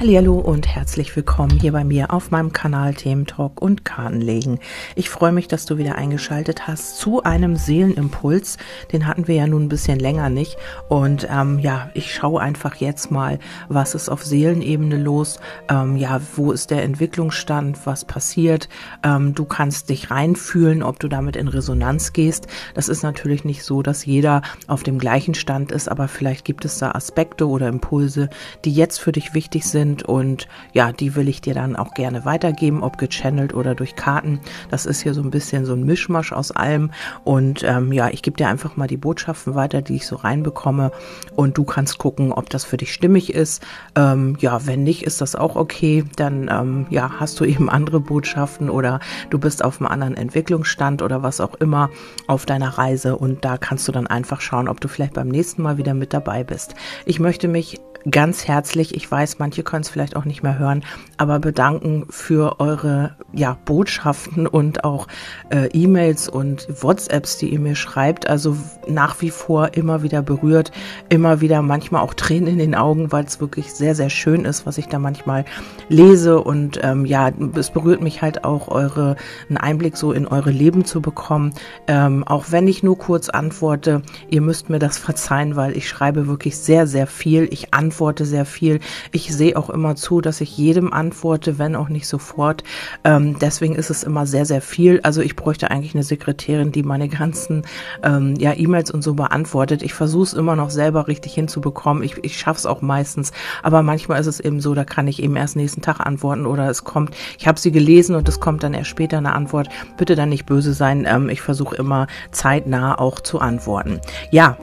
Hallo und herzlich willkommen hier bei mir auf meinem Kanal Themen Talk und Kartenlegen. Ich freue mich, dass du wieder eingeschaltet hast zu einem Seelenimpuls. Den hatten wir ja nun ein bisschen länger nicht. Und ähm, ja, ich schaue einfach jetzt mal, was ist auf Seelenebene los. Ähm, ja, wo ist der Entwicklungsstand? Was passiert? Ähm, du kannst dich reinfühlen, ob du damit in Resonanz gehst. Das ist natürlich nicht so, dass jeder auf dem gleichen Stand ist, aber vielleicht gibt es da Aspekte oder Impulse, die jetzt für dich wichtig sind sind und ja, die will ich dir dann auch gerne weitergeben, ob gechannelt oder durch Karten. Das ist hier so ein bisschen so ein Mischmasch aus allem und ähm, ja, ich gebe dir einfach mal die Botschaften weiter, die ich so reinbekomme und du kannst gucken, ob das für dich stimmig ist. Ähm, ja, wenn nicht, ist das auch okay. Dann ähm, ja, hast du eben andere Botschaften oder du bist auf einem anderen Entwicklungsstand oder was auch immer auf deiner Reise und da kannst du dann einfach schauen, ob du vielleicht beim nächsten Mal wieder mit dabei bist. Ich möchte mich ganz herzlich, ich weiß, manche können es vielleicht auch nicht mehr hören, aber bedanken für eure ja, Botschaften und auch äh, E-Mails und WhatsApps, die ihr mir schreibt. Also nach wie vor immer wieder berührt, immer wieder manchmal auch Tränen in den Augen, weil es wirklich sehr, sehr schön ist, was ich da manchmal lese. Und ähm, ja, es berührt mich halt auch, eure einen Einblick so in eure Leben zu bekommen. Ähm, auch wenn ich nur kurz antworte, ihr müsst mir das verzeihen, weil ich schreibe wirklich sehr, sehr viel. Ich antworte antworte sehr viel. Ich sehe auch immer zu, dass ich jedem antworte, wenn auch nicht sofort. Ähm, deswegen ist es immer sehr, sehr viel. Also ich bräuchte eigentlich eine Sekretärin, die meine ganzen ähm, ja, E-Mails und so beantwortet. Ich versuche es immer noch selber richtig hinzubekommen. Ich, ich schaffe es auch meistens. Aber manchmal ist es eben so, da kann ich eben erst nächsten Tag antworten oder es kommt, ich habe sie gelesen und es kommt dann erst später eine Antwort. Bitte dann nicht böse sein. Ähm, ich versuche immer zeitnah auch zu antworten. Ja,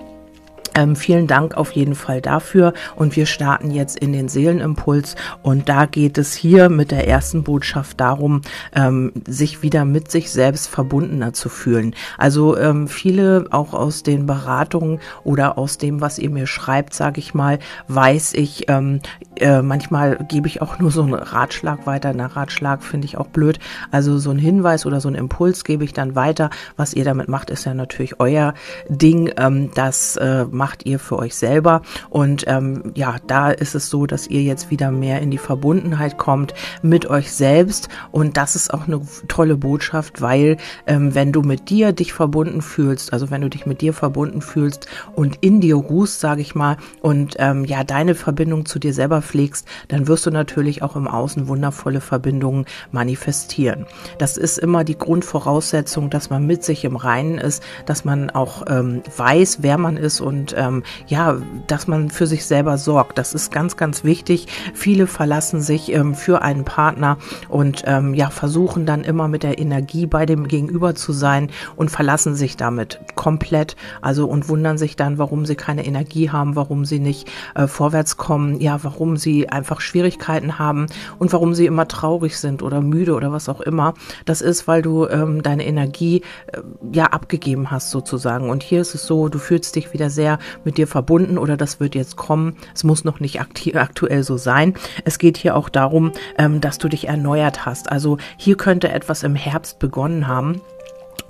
ähm, vielen Dank auf jeden Fall dafür und wir starten jetzt in den Seelenimpuls und da geht es hier mit der ersten Botschaft darum, ähm, sich wieder mit sich selbst verbundener zu fühlen. Also ähm, viele auch aus den Beratungen oder aus dem, was ihr mir schreibt, sage ich mal, weiß ich, ähm, äh, manchmal gebe ich auch nur so einen Ratschlag weiter. Na, Ratschlag finde ich auch blöd. Also so einen Hinweis oder so einen Impuls gebe ich dann weiter. Was ihr damit macht, ist ja natürlich euer Ding. Ähm, das äh, macht ihr für euch selber. Und ähm, ja, da ist es so, dass ihr jetzt wieder mehr in die Verbundenheit kommt mit euch selbst. Und das ist auch eine tolle Botschaft, weil ähm, wenn du mit dir dich verbunden fühlst, also wenn du dich mit dir verbunden fühlst und in dir ruhst, sage ich mal, und ähm, ja, deine Verbindung zu dir selber pflegst, dann wirst du natürlich auch im Außen wundervolle Verbindungen manifestieren. Das ist immer die Grundvoraussetzung, dass man mit sich im Reinen ist, dass man auch ähm, weiß, wer man ist und ähm, ja, dass man für sich selber sorgt. Das ist ganz, ganz wichtig. Viele verlassen sich ähm, für einen Partner und ähm, ja, versuchen dann immer mit der Energie bei dem Gegenüber zu sein und verlassen sich damit komplett. Also und wundern sich dann, warum sie keine Energie haben, warum sie nicht äh, vorwärts kommen, ja, warum sie einfach Schwierigkeiten haben und warum sie immer traurig sind oder müde oder was auch immer. Das ist, weil du ähm, deine Energie äh, ja abgegeben hast sozusagen. Und hier ist es so, du fühlst dich wieder sehr mit dir verbunden oder das wird jetzt kommen. Es muss noch nicht aktuell so sein. Es geht hier auch darum, ähm, dass du dich erneuert hast. Also hier könnte etwas im Herbst begonnen haben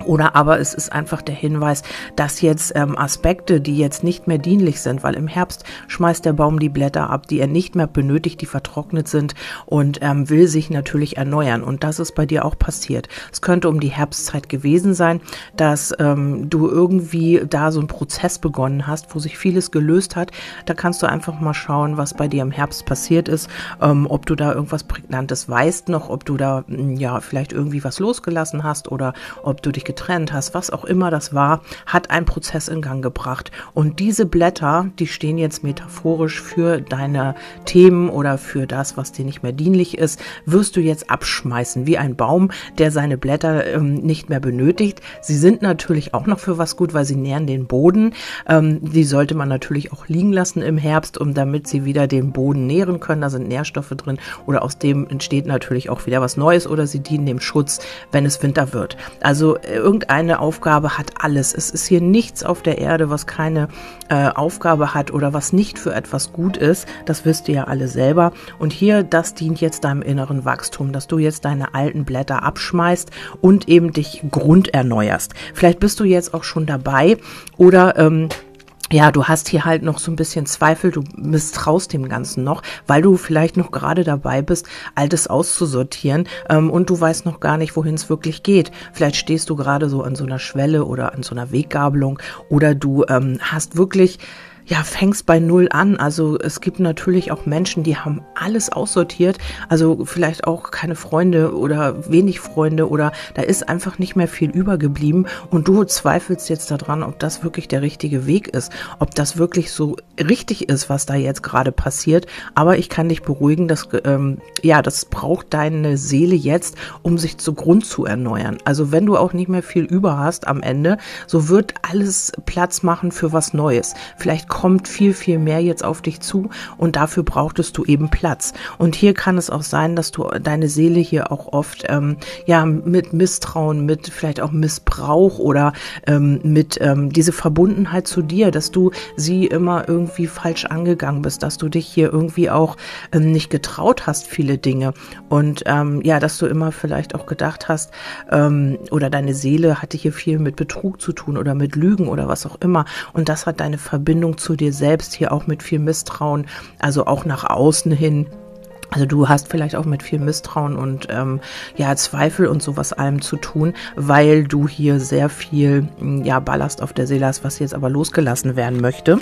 oder aber es ist einfach der Hinweis, dass jetzt ähm, Aspekte, die jetzt nicht mehr dienlich sind, weil im Herbst schmeißt der Baum die Blätter ab, die er nicht mehr benötigt, die vertrocknet sind und ähm, will sich natürlich erneuern. Und das ist bei dir auch passiert. Es könnte um die Herbstzeit gewesen sein, dass ähm, du irgendwie da so einen Prozess begonnen hast, wo sich vieles gelöst hat. Da kannst du einfach mal schauen, was bei dir im Herbst passiert ist, ähm, ob du da irgendwas Prägnantes weißt noch, ob du da ja vielleicht irgendwie was losgelassen hast oder ob du dich getrennt hast, was auch immer das war, hat einen Prozess in Gang gebracht. Und diese Blätter, die stehen jetzt metaphorisch für deine Themen oder für das, was dir nicht mehr dienlich ist, wirst du jetzt abschmeißen, wie ein Baum, der seine Blätter ähm, nicht mehr benötigt. Sie sind natürlich auch noch für was gut, weil sie nähren den Boden. Ähm, die sollte man natürlich auch liegen lassen im Herbst, um damit sie wieder den Boden nähren können. Da sind Nährstoffe drin oder aus dem entsteht natürlich auch wieder was Neues oder sie dienen dem Schutz, wenn es Winter wird. Also irgendeine Aufgabe hat alles. Es ist hier nichts auf der Erde, was keine äh, Aufgabe hat oder was nicht für etwas gut ist. Das wisst ihr ja alle selber. Und hier, das dient jetzt deinem inneren Wachstum, dass du jetzt deine alten Blätter abschmeißt und eben dich grunderneuerst. Vielleicht bist du jetzt auch schon dabei oder ähm, ja, du hast hier halt noch so ein bisschen Zweifel, du misstraust dem Ganzen noch, weil du vielleicht noch gerade dabei bist, Altes auszusortieren ähm, und du weißt noch gar nicht, wohin es wirklich geht. Vielleicht stehst du gerade so an so einer Schwelle oder an so einer Weggabelung oder du ähm, hast wirklich ja, fängst bei Null an. Also es gibt natürlich auch Menschen, die haben alles aussortiert. Also vielleicht auch keine Freunde oder wenig Freunde oder da ist einfach nicht mehr viel übergeblieben und du zweifelst jetzt daran, ob das wirklich der richtige Weg ist, ob das wirklich so richtig ist, was da jetzt gerade passiert. Aber ich kann dich beruhigen, dass ähm, ja, das braucht deine Seele jetzt, um sich zu Grund zu erneuern. Also wenn du auch nicht mehr viel über hast am Ende, so wird alles Platz machen für was Neues. Vielleicht kommt viel, viel mehr jetzt auf dich zu und dafür brauchtest du eben Platz. Und hier kann es auch sein, dass du deine Seele hier auch oft ähm, ja mit Misstrauen, mit vielleicht auch Missbrauch oder ähm, mit ähm, diese Verbundenheit zu dir, dass du sie immer irgendwie falsch angegangen bist, dass du dich hier irgendwie auch ähm, nicht getraut hast, viele Dinge. Und ähm, ja, dass du immer vielleicht auch gedacht hast, ähm, oder deine Seele hatte hier viel mit Betrug zu tun oder mit Lügen oder was auch immer. Und das hat deine Verbindung zu dir selbst hier auch mit viel Misstrauen, also auch nach außen hin also du hast vielleicht auch mit viel Misstrauen und ähm, ja Zweifel und sowas allem zu tun, weil du hier sehr viel hm, ja Ballast auf der Seele hast, was jetzt aber losgelassen werden möchte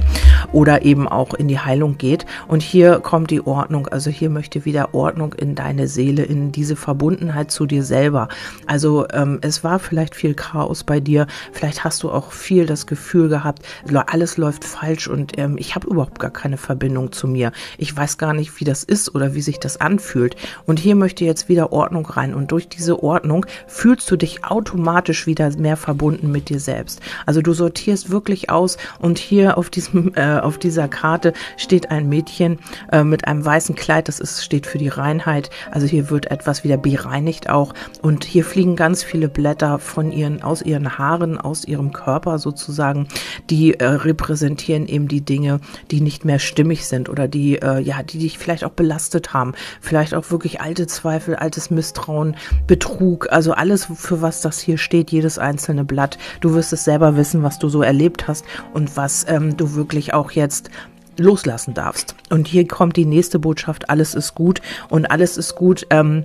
oder eben auch in die Heilung geht. Und hier kommt die Ordnung. Also hier möchte wieder Ordnung in deine Seele, in diese Verbundenheit zu dir selber. Also ähm, es war vielleicht viel Chaos bei dir. Vielleicht hast du auch viel das Gefühl gehabt, alles läuft falsch und ähm, ich habe überhaupt gar keine Verbindung zu mir. Ich weiß gar nicht, wie das ist oder wie sich das anfühlt. Und hier möchte jetzt wieder Ordnung rein. Und durch diese Ordnung fühlst du dich automatisch wieder mehr verbunden mit dir selbst. Also du sortierst wirklich aus und hier auf diesem, äh, auf dieser Karte steht ein Mädchen äh, mit einem weißen Kleid. Das ist, steht für die Reinheit. Also hier wird etwas wieder bereinigt auch. Und hier fliegen ganz viele Blätter von ihren, aus ihren Haaren, aus ihrem Körper sozusagen. Die äh, repräsentieren eben die Dinge, die nicht mehr stimmig sind oder die, äh, ja, die dich vielleicht auch belastet haben vielleicht auch wirklich alte Zweifel, altes Misstrauen, Betrug, also alles, für was das hier steht, jedes einzelne Blatt. Du wirst es selber wissen, was du so erlebt hast und was ähm, du wirklich auch jetzt loslassen darfst. Und hier kommt die nächste Botschaft, alles ist gut und alles ist gut. Ähm,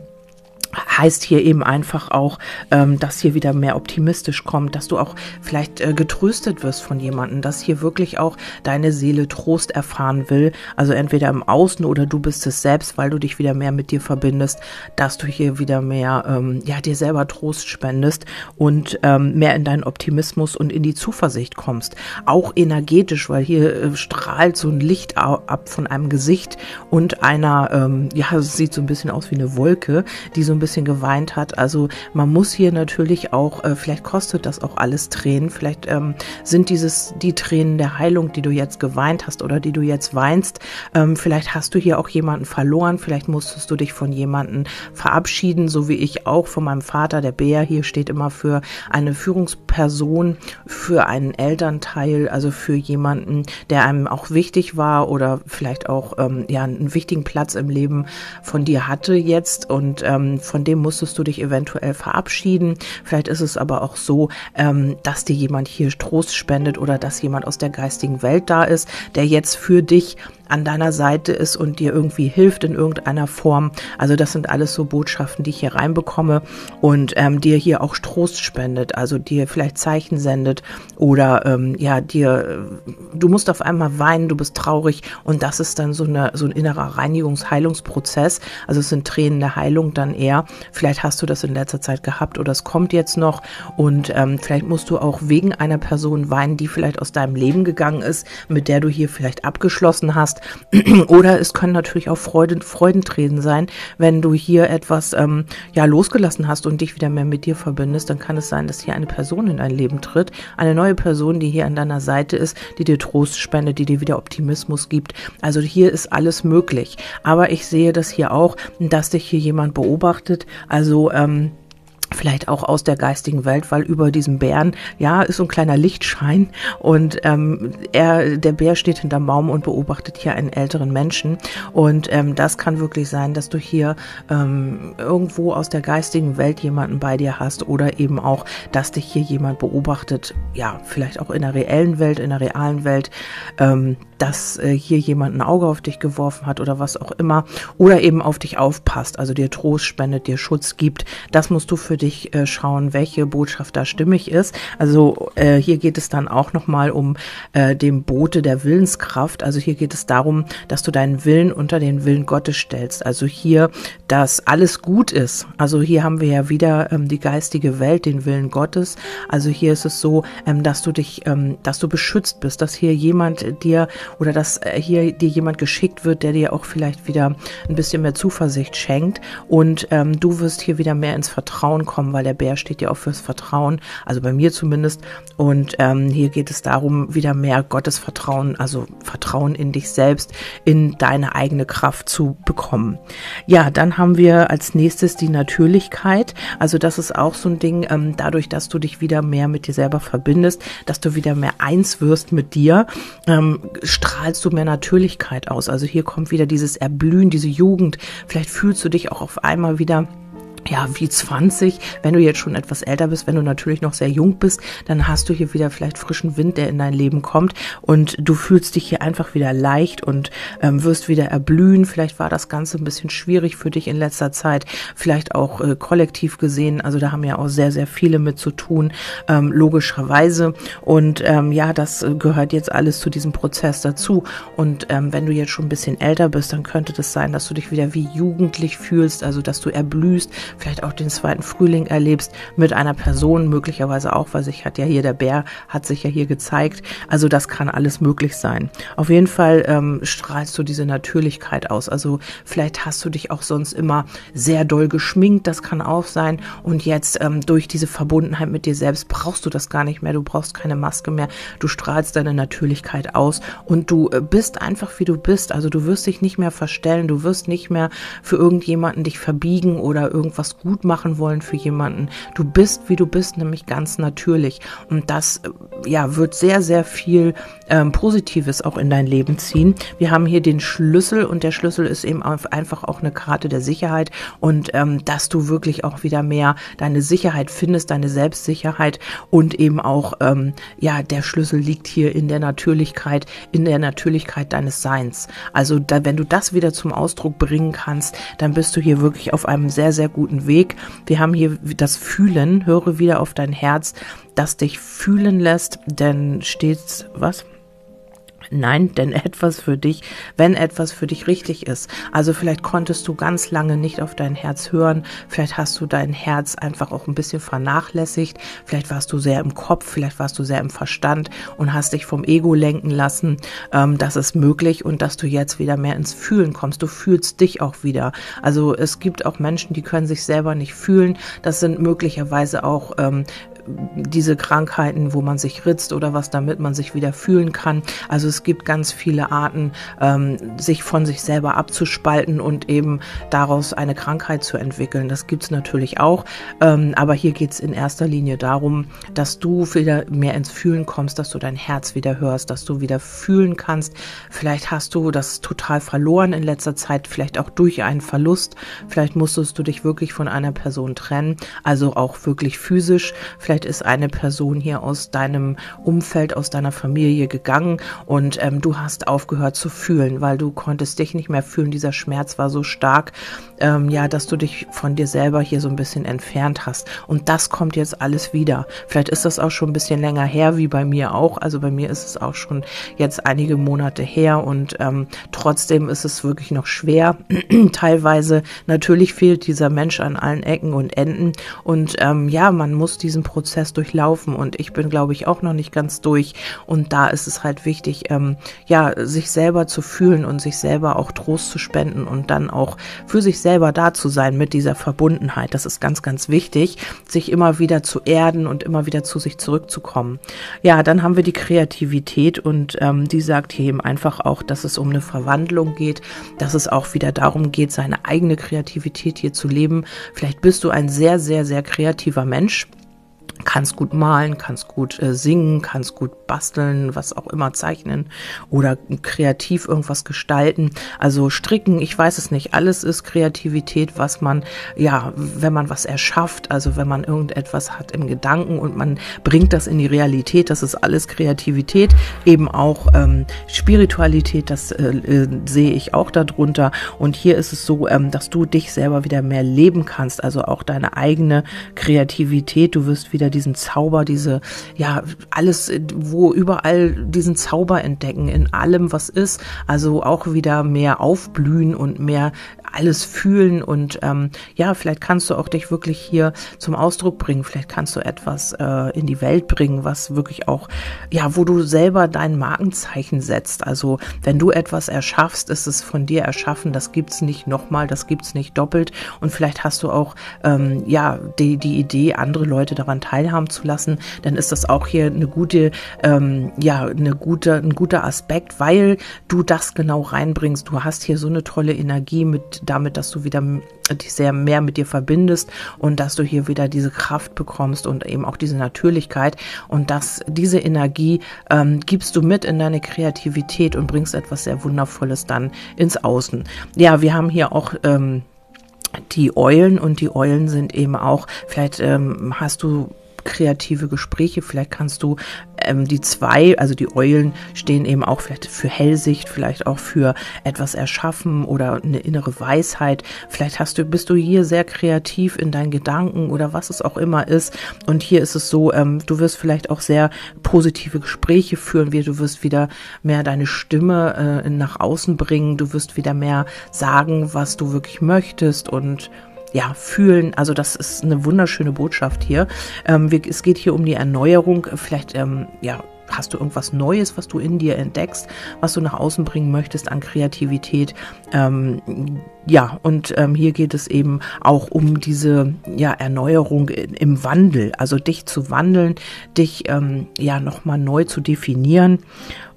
heißt hier eben einfach auch, ähm, dass hier wieder mehr optimistisch kommt, dass du auch vielleicht äh, getröstet wirst von jemandem, dass hier wirklich auch deine Seele Trost erfahren will, also entweder im Außen oder du bist es selbst, weil du dich wieder mehr mit dir verbindest, dass du hier wieder mehr, ähm, ja, dir selber Trost spendest und ähm, mehr in deinen Optimismus und in die Zuversicht kommst. Auch energetisch, weil hier äh, strahlt so ein Licht ab von einem Gesicht und einer, ähm, ja, es sieht so ein bisschen aus wie eine Wolke, die so ein bisschen geweint hat. Also man muss hier natürlich auch, äh, vielleicht kostet das auch alles Tränen. Vielleicht ähm, sind dieses die Tränen der Heilung, die du jetzt geweint hast oder die du jetzt weinst. Ähm, vielleicht hast du hier auch jemanden verloren. Vielleicht musstest du dich von jemanden verabschieden, so wie ich auch von meinem Vater. Der Bär hier steht immer für eine Führungsperson, für einen Elternteil, also für jemanden, der einem auch wichtig war oder vielleicht auch ähm, ja einen wichtigen Platz im Leben von dir hatte jetzt und ähm, von dem musstest du dich eventuell verabschieden. Vielleicht ist es aber auch so, ähm, dass dir jemand hier Trost spendet oder dass jemand aus der geistigen Welt da ist, der jetzt für dich an deiner Seite ist und dir irgendwie hilft in irgendeiner Form. Also das sind alles so Botschaften, die ich hier reinbekomme und ähm, dir hier auch Trost spendet, also dir vielleicht Zeichen sendet oder ähm, ja dir, du musst auf einmal weinen, du bist traurig und das ist dann so eine so ein innerer Reinigungs-Heilungsprozess. Also es sind Tränen der Heilung dann eher. Vielleicht hast du das in letzter Zeit gehabt oder es kommt jetzt noch und ähm, vielleicht musst du auch wegen einer Person weinen, die vielleicht aus deinem Leben gegangen ist, mit der du hier vielleicht abgeschlossen hast hast. Oder es können natürlich auch Freuden, Freudentränen sein, wenn du hier etwas ähm, ja losgelassen hast und dich wieder mehr mit dir verbindest, dann kann es sein, dass hier eine Person in dein Leben tritt, eine neue Person, die hier an deiner Seite ist, die dir Trost spendet, die dir wieder Optimismus gibt. Also hier ist alles möglich. Aber ich sehe das hier auch, dass dich hier jemand beobachtet. Also ähm, vielleicht auch aus der geistigen Welt, weil über diesem Bären, ja, ist so ein kleiner Lichtschein. Und ähm, er, der Bär steht hinterm Baum und beobachtet hier einen älteren Menschen. Und ähm, das kann wirklich sein, dass du hier ähm, irgendwo aus der geistigen Welt jemanden bei dir hast oder eben auch, dass dich hier jemand beobachtet, ja, vielleicht auch in der reellen Welt, in der realen Welt, ähm, dass äh, hier jemand ein Auge auf dich geworfen hat oder was auch immer oder eben auf dich aufpasst, also dir Trost spendet, dir Schutz gibt. Das musst du für dich äh, schauen, welche Botschaft da stimmig ist. Also äh, hier geht es dann auch nochmal um äh, den Bote der Willenskraft. Also hier geht es darum, dass du deinen Willen unter den Willen Gottes stellst. Also hier, dass alles gut ist. Also hier haben wir ja wieder ähm, die geistige Welt, den Willen Gottes. Also hier ist es so, ähm, dass du dich, ähm, dass du beschützt bist, dass hier jemand dir oder dass äh, hier dir jemand geschickt wird, der dir auch vielleicht wieder ein bisschen mehr Zuversicht schenkt und ähm, du wirst hier wieder mehr ins Vertrauen kommen weil der Bär steht ja auch fürs Vertrauen, also bei mir zumindest. Und ähm, hier geht es darum, wieder mehr Gottes also Vertrauen in dich selbst, in deine eigene Kraft zu bekommen. Ja, dann haben wir als nächstes die Natürlichkeit. Also das ist auch so ein Ding, ähm, dadurch, dass du dich wieder mehr mit dir selber verbindest, dass du wieder mehr eins wirst mit dir, ähm, strahlst du mehr Natürlichkeit aus. Also hier kommt wieder dieses Erblühen, diese Jugend. Vielleicht fühlst du dich auch auf einmal wieder ja, wie 20. Wenn du jetzt schon etwas älter bist, wenn du natürlich noch sehr jung bist, dann hast du hier wieder vielleicht frischen Wind, der in dein Leben kommt und du fühlst dich hier einfach wieder leicht und ähm, wirst wieder erblühen. Vielleicht war das Ganze ein bisschen schwierig für dich in letzter Zeit, vielleicht auch äh, kollektiv gesehen. Also da haben ja auch sehr, sehr viele mit zu tun, ähm, logischerweise. Und ähm, ja, das gehört jetzt alles zu diesem Prozess dazu. Und ähm, wenn du jetzt schon ein bisschen älter bist, dann könnte das sein, dass du dich wieder wie jugendlich fühlst, also dass du erblühst, vielleicht auch den zweiten Frühling erlebst mit einer Person, möglicherweise auch, weil sich hat ja hier der Bär, hat sich ja hier gezeigt. Also das kann alles möglich sein. Auf jeden Fall ähm, strahlst du diese Natürlichkeit aus. Also vielleicht hast du dich auch sonst immer sehr doll geschminkt, das kann auch sein. Und jetzt ähm, durch diese Verbundenheit mit dir selbst brauchst du das gar nicht mehr. Du brauchst keine Maske mehr. Du strahlst deine Natürlichkeit aus und du äh, bist einfach wie du bist. Also du wirst dich nicht mehr verstellen. Du wirst nicht mehr für irgendjemanden dich verbiegen oder irgendwas was gut machen wollen für jemanden. Du bist, wie du bist, nämlich ganz natürlich. Und das äh, ja, wird sehr, sehr viel ähm, Positives auch in dein Leben ziehen. Wir haben hier den Schlüssel und der Schlüssel ist eben einfach auch eine Karte der Sicherheit und ähm, dass du wirklich auch wieder mehr deine Sicherheit findest, deine Selbstsicherheit und eben auch, ähm, ja, der Schlüssel liegt hier in der Natürlichkeit, in der Natürlichkeit deines Seins. Also da, wenn du das wieder zum Ausdruck bringen kannst, dann bist du hier wirklich auf einem sehr, sehr guten guten Weg. Wir haben hier das Fühlen. Höre wieder auf dein Herz, das dich fühlen lässt, denn stets, was? Nein, denn etwas für dich, wenn etwas für dich richtig ist. Also vielleicht konntest du ganz lange nicht auf dein Herz hören, vielleicht hast du dein Herz einfach auch ein bisschen vernachlässigt, vielleicht warst du sehr im Kopf, vielleicht warst du sehr im Verstand und hast dich vom Ego lenken lassen. Ähm, das ist möglich und dass du jetzt wieder mehr ins Fühlen kommst. Du fühlst dich auch wieder. Also es gibt auch Menschen, die können sich selber nicht fühlen. Das sind möglicherweise auch ähm, diese Krankheiten, wo man sich ritzt oder was, damit man sich wieder fühlen kann. Also es gibt ganz viele Arten, ähm, sich von sich selber abzuspalten und eben daraus eine Krankheit zu entwickeln. Das gibt's natürlich auch. Ähm, aber hier geht's in erster Linie darum, dass du wieder mehr ins Fühlen kommst, dass du dein Herz wieder hörst, dass du wieder fühlen kannst. Vielleicht hast du das total verloren in letzter Zeit, vielleicht auch durch einen Verlust. Vielleicht musstest du dich wirklich von einer Person trennen, also auch wirklich physisch. Vielleicht Vielleicht ist eine Person hier aus deinem Umfeld, aus deiner Familie gegangen und ähm, du hast aufgehört zu fühlen, weil du konntest dich nicht mehr fühlen. Dieser Schmerz war so stark, ähm, ja, dass du dich von dir selber hier so ein bisschen entfernt hast. Und das kommt jetzt alles wieder. Vielleicht ist das auch schon ein bisschen länger her, wie bei mir auch. Also bei mir ist es auch schon jetzt einige Monate her und ähm, trotzdem ist es wirklich noch schwer. Teilweise natürlich fehlt dieser Mensch an allen Ecken und Enden und ähm, ja, man muss diesen Prozess durchlaufen und ich bin, glaube ich, auch noch nicht ganz durch. Und da ist es halt wichtig, ähm, ja, sich selber zu fühlen und sich selber auch Trost zu spenden und dann auch für sich selber da zu sein mit dieser Verbundenheit. Das ist ganz, ganz wichtig, sich immer wieder zu erden und immer wieder zu sich zurückzukommen. Ja, dann haben wir die Kreativität und ähm, die sagt hier eben einfach auch, dass es um eine Verwandlung geht, dass es auch wieder darum geht, seine eigene Kreativität hier zu leben. Vielleicht bist du ein sehr, sehr, sehr kreativer Mensch kannst gut malen, kannst gut äh, singen, kannst gut basteln, was auch immer zeichnen oder kreativ irgendwas gestalten. Also stricken, ich weiß es nicht. Alles ist Kreativität, was man, ja, wenn man was erschafft, also wenn man irgendetwas hat im Gedanken und man bringt das in die Realität, das ist alles Kreativität. Eben auch ähm, Spiritualität, das äh, äh, sehe ich auch darunter. Und hier ist es so, ähm, dass du dich selber wieder mehr leben kannst, also auch deine eigene Kreativität. Du wirst wieder wieder diesen Zauber, diese, ja, alles, wo überall diesen Zauber entdecken, in allem, was ist. Also auch wieder mehr aufblühen und mehr alles fühlen und ähm, ja, vielleicht kannst du auch dich wirklich hier zum Ausdruck bringen. Vielleicht kannst du etwas äh, in die Welt bringen, was wirklich auch, ja, wo du selber dein Markenzeichen setzt. Also wenn du etwas erschaffst, ist es von dir erschaffen. Das gibt's nicht nochmal, das gibt's nicht doppelt. Und vielleicht hast du auch ähm, ja die, die Idee, andere Leute daran teilhaben zu lassen, dann ist das auch hier eine gute, ähm, ja, eine gute, ein guter Aspekt, weil du das genau reinbringst. Du hast hier so eine tolle Energie mit damit, dass du wieder dich sehr mehr mit dir verbindest und dass du hier wieder diese Kraft bekommst und eben auch diese Natürlichkeit und dass diese Energie ähm, gibst du mit in deine Kreativität und bringst etwas sehr Wundervolles dann ins Außen. Ja, wir haben hier auch ähm, die Eulen und die Eulen sind eben auch, vielleicht ähm, hast du kreative Gespräche. Vielleicht kannst du ähm, die zwei, also die Eulen stehen eben auch vielleicht für Hellsicht, vielleicht auch für etwas erschaffen oder eine innere Weisheit. Vielleicht hast du, bist du hier sehr kreativ in deinen Gedanken oder was es auch immer ist. Und hier ist es so, ähm, du wirst vielleicht auch sehr positive Gespräche führen, wie du wirst wieder mehr deine Stimme äh, nach außen bringen, du wirst wieder mehr sagen, was du wirklich möchtest und ja, fühlen. Also das ist eine wunderschöne Botschaft hier. Ähm, wir, es geht hier um die Erneuerung. Vielleicht, ähm, ja, hast du irgendwas Neues, was du in dir entdeckst, was du nach außen bringen möchtest an Kreativität. Ähm, ja, und ähm, hier geht es eben auch um diese ja, Erneuerung im Wandel, also dich zu wandeln, dich ähm, ja nochmal neu zu definieren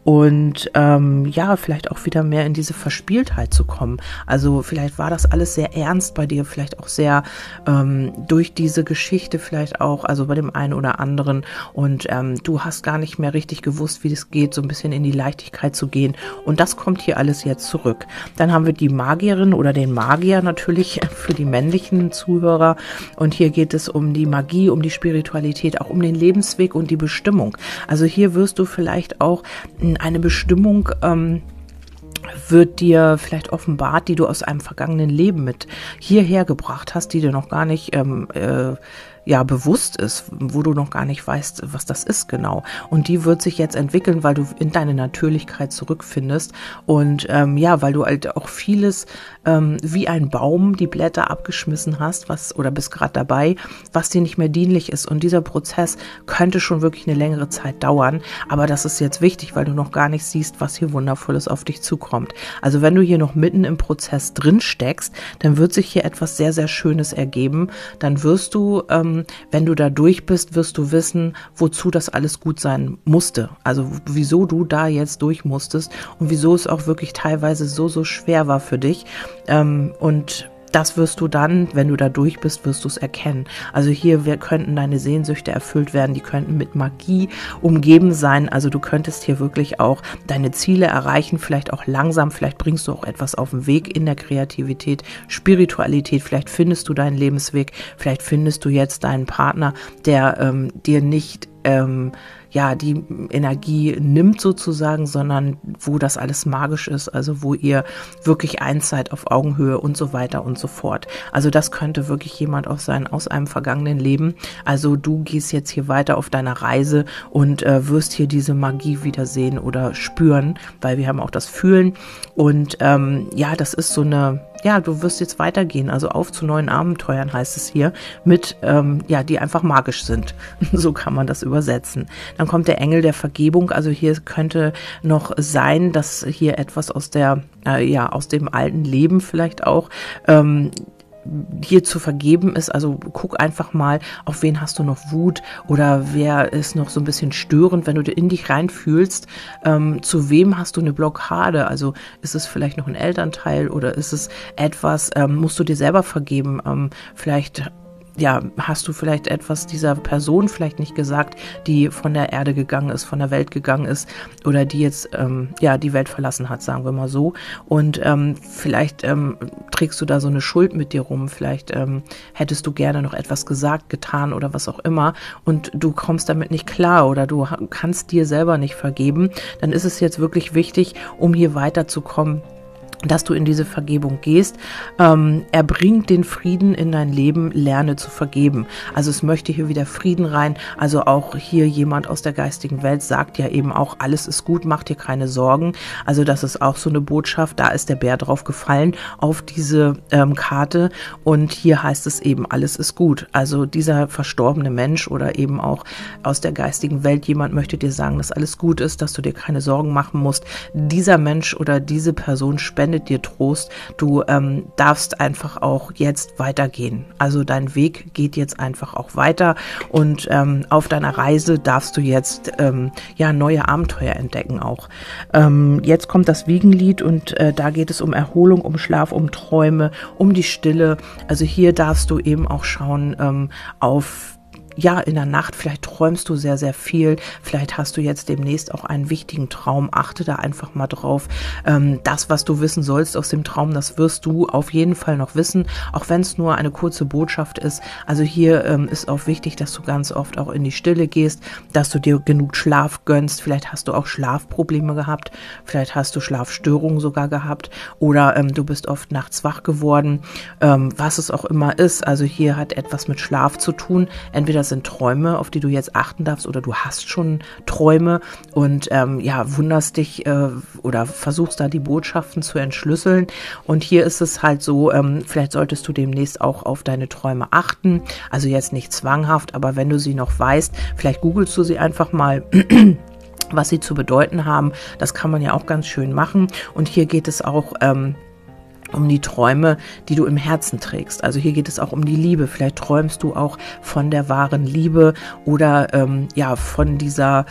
und ähm, ja, vielleicht auch wieder mehr in diese Verspieltheit zu kommen. Also vielleicht war das alles sehr ernst bei dir, vielleicht auch sehr ähm, durch diese Geschichte vielleicht auch, also bei dem einen oder anderen und ähm, du hast gar nicht mehr richtig gewusst, wie das geht, so ein bisschen in die Leichtigkeit zu gehen und das kommt hier alles jetzt zurück. Dann haben wir die Magierin oder den Magier natürlich für die männlichen Zuhörer und hier geht es um die Magie, um die Spiritualität, auch um den Lebensweg und die Bestimmung. Also hier wirst du vielleicht auch eine Bestimmung ähm, wird dir vielleicht offenbart, die du aus einem vergangenen Leben mit hierher gebracht hast, die dir noch gar nicht ähm, äh, ja bewusst ist, wo du noch gar nicht weißt, was das ist genau. Und die wird sich jetzt entwickeln, weil du in deine Natürlichkeit zurückfindest und ähm, ja, weil du halt auch vieles ähm, wie ein Baum die Blätter abgeschmissen hast, was oder bist gerade dabei, was dir nicht mehr dienlich ist. Und dieser Prozess könnte schon wirklich eine längere Zeit dauern, aber das ist jetzt wichtig, weil du noch gar nicht siehst, was hier wundervolles auf dich zukommt. Also wenn du hier noch mitten im Prozess drin steckst, dann wird sich hier etwas sehr sehr Schönes ergeben. Dann wirst du ähm, wenn du da durch bist, wirst du wissen, wozu das alles gut sein musste. Also wieso du da jetzt durch musstest und wieso es auch wirklich teilweise so, so schwer war für dich. Ähm, und das wirst du dann, wenn du da durch bist, wirst du es erkennen. Also hier wir könnten deine Sehnsüchte erfüllt werden, die könnten mit Magie umgeben sein. Also du könntest hier wirklich auch deine Ziele erreichen, vielleicht auch langsam, vielleicht bringst du auch etwas auf den Weg in der Kreativität, Spiritualität, vielleicht findest du deinen Lebensweg, vielleicht findest du jetzt deinen Partner, der ähm, dir nicht ähm, ja, die Energie nimmt sozusagen, sondern wo das alles magisch ist, also wo ihr wirklich eins seid auf Augenhöhe und so weiter und so fort. Also das könnte wirklich jemand auch sein aus einem vergangenen Leben. Also du gehst jetzt hier weiter auf deiner Reise und äh, wirst hier diese Magie wiedersehen oder spüren, weil wir haben auch das Fühlen und ähm, ja, das ist so eine ja, du wirst jetzt weitergehen, also auf zu neuen Abenteuern heißt es hier, mit, ähm, ja, die einfach magisch sind. so kann man das übersetzen. Dann kommt der Engel der Vergebung, also hier könnte noch sein, dass hier etwas aus der, äh, ja, aus dem alten Leben vielleicht auch, ähm, hier zu vergeben ist. Also guck einfach mal, auf wen hast du noch Wut oder wer ist noch so ein bisschen störend, wenn du in dich reinfühlst. Ähm, zu wem hast du eine Blockade? Also ist es vielleicht noch ein Elternteil oder ist es etwas, ähm, musst du dir selber vergeben? Ähm, vielleicht ja, hast du vielleicht etwas dieser Person vielleicht nicht gesagt, die von der Erde gegangen ist, von der Welt gegangen ist oder die jetzt ähm, ja die Welt verlassen hat, sagen wir mal so. Und ähm, vielleicht ähm, trägst du da so eine Schuld mit dir rum. Vielleicht ähm, hättest du gerne noch etwas gesagt, getan oder was auch immer und du kommst damit nicht klar oder du kannst dir selber nicht vergeben. Dann ist es jetzt wirklich wichtig, um hier weiterzukommen dass du in diese Vergebung gehst. Ähm, er bringt den Frieden in dein Leben, lerne zu vergeben. Also es möchte hier wieder Frieden rein. Also auch hier jemand aus der geistigen Welt sagt ja eben auch, alles ist gut, mach dir keine Sorgen. Also das ist auch so eine Botschaft. Da ist der Bär drauf gefallen auf diese ähm, Karte und hier heißt es eben, alles ist gut. Also dieser verstorbene Mensch oder eben auch aus der geistigen Welt jemand möchte dir sagen, dass alles gut ist, dass du dir keine Sorgen machen musst. Dieser Mensch oder diese Person spendet spendet dir Trost. Du ähm, darfst einfach auch jetzt weitergehen. Also dein Weg geht jetzt einfach auch weiter und ähm, auf deiner Reise darfst du jetzt ähm, ja neue Abenteuer entdecken auch. Ähm, jetzt kommt das Wiegenlied und äh, da geht es um Erholung, um Schlaf, um Träume, um die Stille. Also hier darfst du eben auch schauen ähm, auf ja, in der Nacht, vielleicht träumst du sehr, sehr viel, vielleicht hast du jetzt demnächst auch einen wichtigen Traum, achte da einfach mal drauf. Ähm, das, was du wissen sollst aus dem Traum, das wirst du auf jeden Fall noch wissen, auch wenn es nur eine kurze Botschaft ist. Also hier ähm, ist auch wichtig, dass du ganz oft auch in die Stille gehst, dass du dir genug Schlaf gönnst. Vielleicht hast du auch Schlafprobleme gehabt, vielleicht hast du Schlafstörungen sogar gehabt oder ähm, du bist oft nachts wach geworden, ähm, was es auch immer ist. Also hier hat etwas mit Schlaf zu tun. Entweder sind Träume, auf die du jetzt achten darfst oder du hast schon Träume und ähm, ja, wunderst dich äh, oder versuchst da die Botschaften zu entschlüsseln. Und hier ist es halt so, ähm, vielleicht solltest du demnächst auch auf deine Träume achten. Also jetzt nicht zwanghaft, aber wenn du sie noch weißt, vielleicht googelst du sie einfach mal. was sie zu bedeuten haben, das kann man ja auch ganz schön machen. Und hier geht es auch ähm, um die Träume, die du im Herzen trägst. Also hier geht es auch um die Liebe. Vielleicht träumst du auch von der wahren Liebe oder ähm, ja von dieser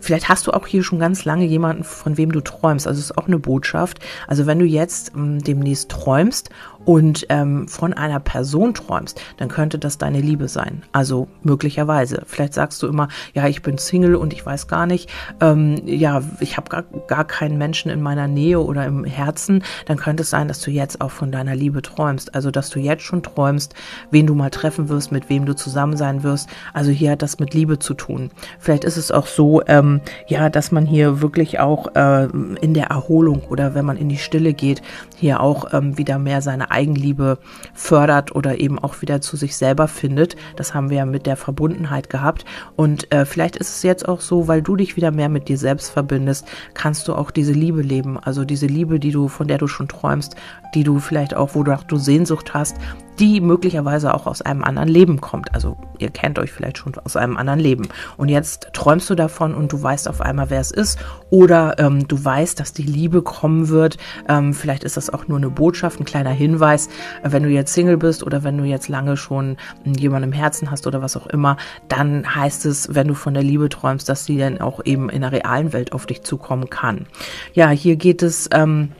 Vielleicht hast du auch hier schon ganz lange jemanden, von wem du träumst. Also es ist auch eine Botschaft. Also wenn du jetzt ähm, demnächst träumst und ähm, von einer Person träumst, dann könnte das deine Liebe sein. Also möglicherweise. Vielleicht sagst du immer, ja, ich bin Single und ich weiß gar nicht, ähm, ja, ich habe gar, gar keinen Menschen in meiner Nähe oder im Herzen. Dann könnte es sein, dass du jetzt auch von deiner Liebe träumst. Also dass du jetzt schon träumst, wen du mal treffen wirst, mit wem du zusammen sein wirst. Also hier hat das mit Liebe zu tun. Vielleicht ist es auch so, ähm, ja, dass man hier wirklich auch äh, in der Erholung oder wenn man in die Stille geht, hier auch ähm, wieder mehr seine Eigenliebe fördert oder eben auch wieder zu sich selber findet. Das haben wir ja mit der Verbundenheit gehabt. Und äh, vielleicht ist es jetzt auch so, weil du dich wieder mehr mit dir selbst verbindest, kannst du auch diese Liebe leben. Also diese Liebe, die du, von der du schon träumst, die du vielleicht auch, wo du Sehnsucht hast, die möglicherweise auch aus einem anderen Leben kommt. Also ihr kennt euch vielleicht schon aus einem anderen Leben. Und jetzt träumst du davon und du weißt auf einmal, wer es ist. Oder ähm, du weißt, dass die Liebe kommen wird. Ähm, vielleicht ist das auch nur eine Botschaft, ein kleiner Hinweis. Wenn du jetzt Single bist oder wenn du jetzt lange schon jemanden im Herzen hast oder was auch immer, dann heißt es, wenn du von der Liebe träumst, dass sie dann auch eben in der realen Welt auf dich zukommen kann. Ja, hier geht es. Ähm,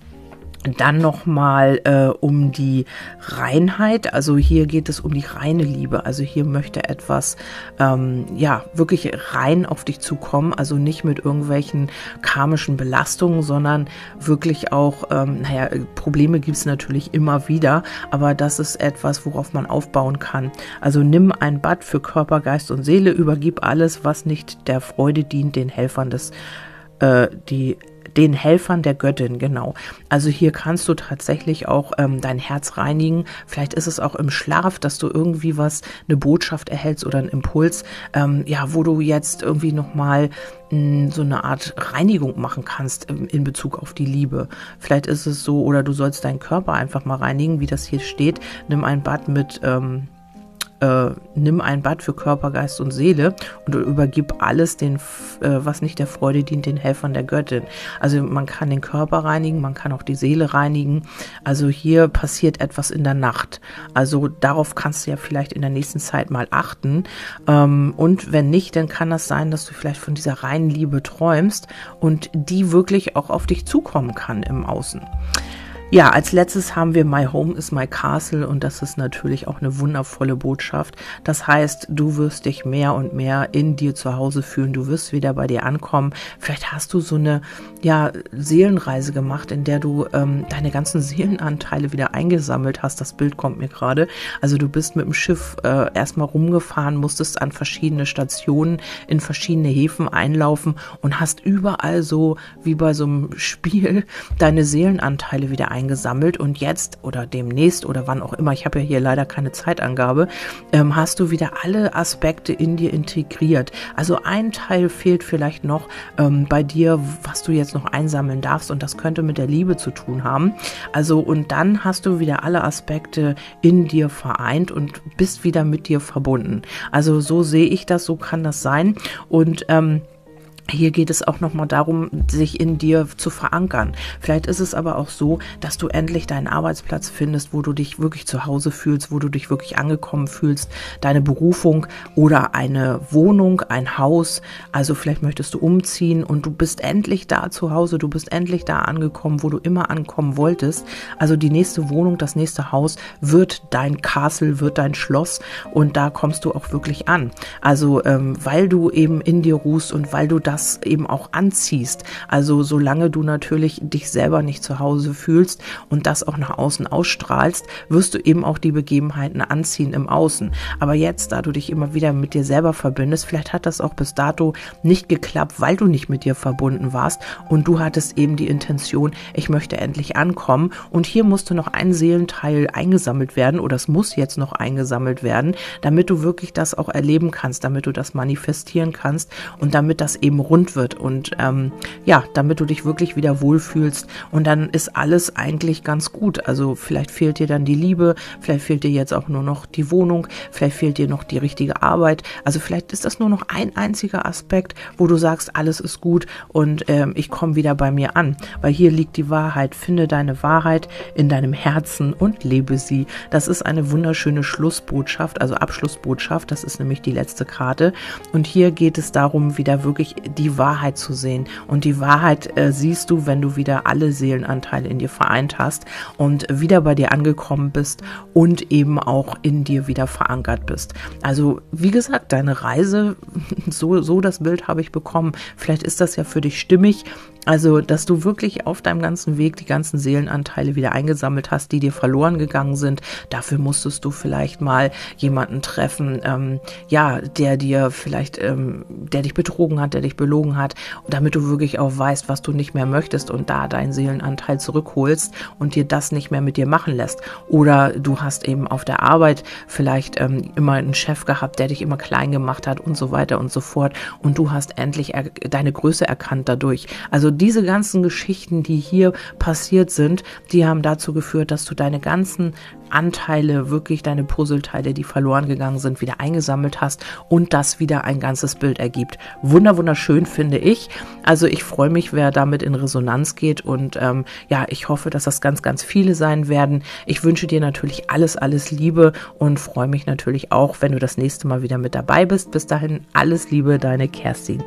dann nochmal äh, um die Reinheit. Also hier geht es um die reine Liebe. Also hier möchte etwas, ähm, ja, wirklich rein auf dich zukommen. Also nicht mit irgendwelchen karmischen Belastungen, sondern wirklich auch, ähm, naja, Probleme gibt es natürlich immer wieder, aber das ist etwas, worauf man aufbauen kann. Also nimm ein Bad für Körper, Geist und Seele, übergib alles, was nicht der Freude dient, den Helfern des, äh, die den Helfern der Göttin, genau. Also hier kannst du tatsächlich auch ähm, dein Herz reinigen. Vielleicht ist es auch im Schlaf, dass du irgendwie was, eine Botschaft erhältst oder einen Impuls, ähm, ja, wo du jetzt irgendwie nochmal hm, so eine Art Reinigung machen kannst ähm, in Bezug auf die Liebe. Vielleicht ist es so, oder du sollst deinen Körper einfach mal reinigen, wie das hier steht. Nimm ein Bad mit ähm, äh, nimm ein Bad für Körper, Geist und Seele und übergib alles, den, äh, was nicht der Freude dient, den Helfern der Göttin. Also man kann den Körper reinigen, man kann auch die Seele reinigen. Also hier passiert etwas in der Nacht. Also darauf kannst du ja vielleicht in der nächsten Zeit mal achten. Ähm, und wenn nicht, dann kann das sein, dass du vielleicht von dieser reinen Liebe träumst und die wirklich auch auf dich zukommen kann im Außen. Ja, als letztes haben wir My Home is My Castle und das ist natürlich auch eine wundervolle Botschaft. Das heißt, du wirst dich mehr und mehr in dir zu Hause fühlen, du wirst wieder bei dir ankommen. Vielleicht hast du so eine ja, Seelenreise gemacht, in der du ähm, deine ganzen Seelenanteile wieder eingesammelt hast. Das Bild kommt mir gerade. Also du bist mit dem Schiff äh, erstmal rumgefahren, musstest an verschiedene Stationen in verschiedene Häfen einlaufen und hast überall so wie bei so einem Spiel deine Seelenanteile wieder eingesammelt eingesammelt und jetzt oder demnächst oder wann auch immer, ich habe ja hier leider keine Zeitangabe, ähm, hast du wieder alle Aspekte in dir integriert. Also ein Teil fehlt vielleicht noch ähm, bei dir, was du jetzt noch einsammeln darfst und das könnte mit der Liebe zu tun haben. Also und dann hast du wieder alle Aspekte in dir vereint und bist wieder mit dir verbunden. Also so sehe ich das, so kann das sein und ähm, hier geht es auch nochmal darum, sich in dir zu verankern. Vielleicht ist es aber auch so, dass du endlich deinen Arbeitsplatz findest, wo du dich wirklich zu Hause fühlst, wo du dich wirklich angekommen fühlst, deine Berufung oder eine Wohnung, ein Haus. Also vielleicht möchtest du umziehen und du bist endlich da zu Hause, du bist endlich da angekommen, wo du immer ankommen wolltest. Also die nächste Wohnung, das nächste Haus wird dein Castle, wird dein Schloss und da kommst du auch wirklich an. Also ähm, weil du eben in dir ruhst und weil du das das eben auch anziehst. Also solange du natürlich dich selber nicht zu Hause fühlst und das auch nach außen ausstrahlst, wirst du eben auch die Begebenheiten anziehen im Außen. Aber jetzt, da du dich immer wieder mit dir selber verbindest, vielleicht hat das auch bis dato nicht geklappt, weil du nicht mit dir verbunden warst und du hattest eben die Intention, ich möchte endlich ankommen und hier musste noch ein Seelenteil eingesammelt werden oder es muss jetzt noch eingesammelt werden, damit du wirklich das auch erleben kannst, damit du das manifestieren kannst und damit das eben rund wird und ähm, ja, damit du dich wirklich wieder wohlfühlst und dann ist alles eigentlich ganz gut. Also vielleicht fehlt dir dann die Liebe, vielleicht fehlt dir jetzt auch nur noch die Wohnung, vielleicht fehlt dir noch die richtige Arbeit. Also vielleicht ist das nur noch ein einziger Aspekt, wo du sagst, alles ist gut und ähm, ich komme wieder bei mir an, weil hier liegt die Wahrheit. Finde deine Wahrheit in deinem Herzen und lebe sie. Das ist eine wunderschöne Schlussbotschaft, also Abschlussbotschaft. Das ist nämlich die letzte Karte und hier geht es darum, wieder wirklich die Wahrheit zu sehen. Und die Wahrheit äh, siehst du, wenn du wieder alle Seelenanteile in dir vereint hast und wieder bei dir angekommen bist und eben auch in dir wieder verankert bist. Also, wie gesagt, deine Reise, so, so das Bild habe ich bekommen. Vielleicht ist das ja für dich stimmig. Also, dass du wirklich auf deinem ganzen Weg die ganzen Seelenanteile wieder eingesammelt hast, die dir verloren gegangen sind. Dafür musstest du vielleicht mal jemanden treffen, ähm, ja, der dir vielleicht, ähm, der dich betrogen hat, der dich belogen hat, damit du wirklich auch weißt, was du nicht mehr möchtest und da deinen Seelenanteil zurückholst und dir das nicht mehr mit dir machen lässt. Oder du hast eben auf der Arbeit vielleicht ähm, immer einen Chef gehabt, der dich immer klein gemacht hat und so weiter und so fort. Und du hast endlich deine Größe erkannt dadurch. Also diese ganzen Geschichten, die hier passiert sind, die haben dazu geführt, dass du deine ganzen Anteile, wirklich deine Puzzleteile, die verloren gegangen sind, wieder eingesammelt hast und das wieder ein ganzes Bild ergibt. Wunder, wunderschön finde ich. Also ich freue mich, wer damit in Resonanz geht und ähm, ja, ich hoffe, dass das ganz, ganz viele sein werden. Ich wünsche dir natürlich alles, alles Liebe und freue mich natürlich auch, wenn du das nächste Mal wieder mit dabei bist. Bis dahin alles Liebe, deine Kerstin.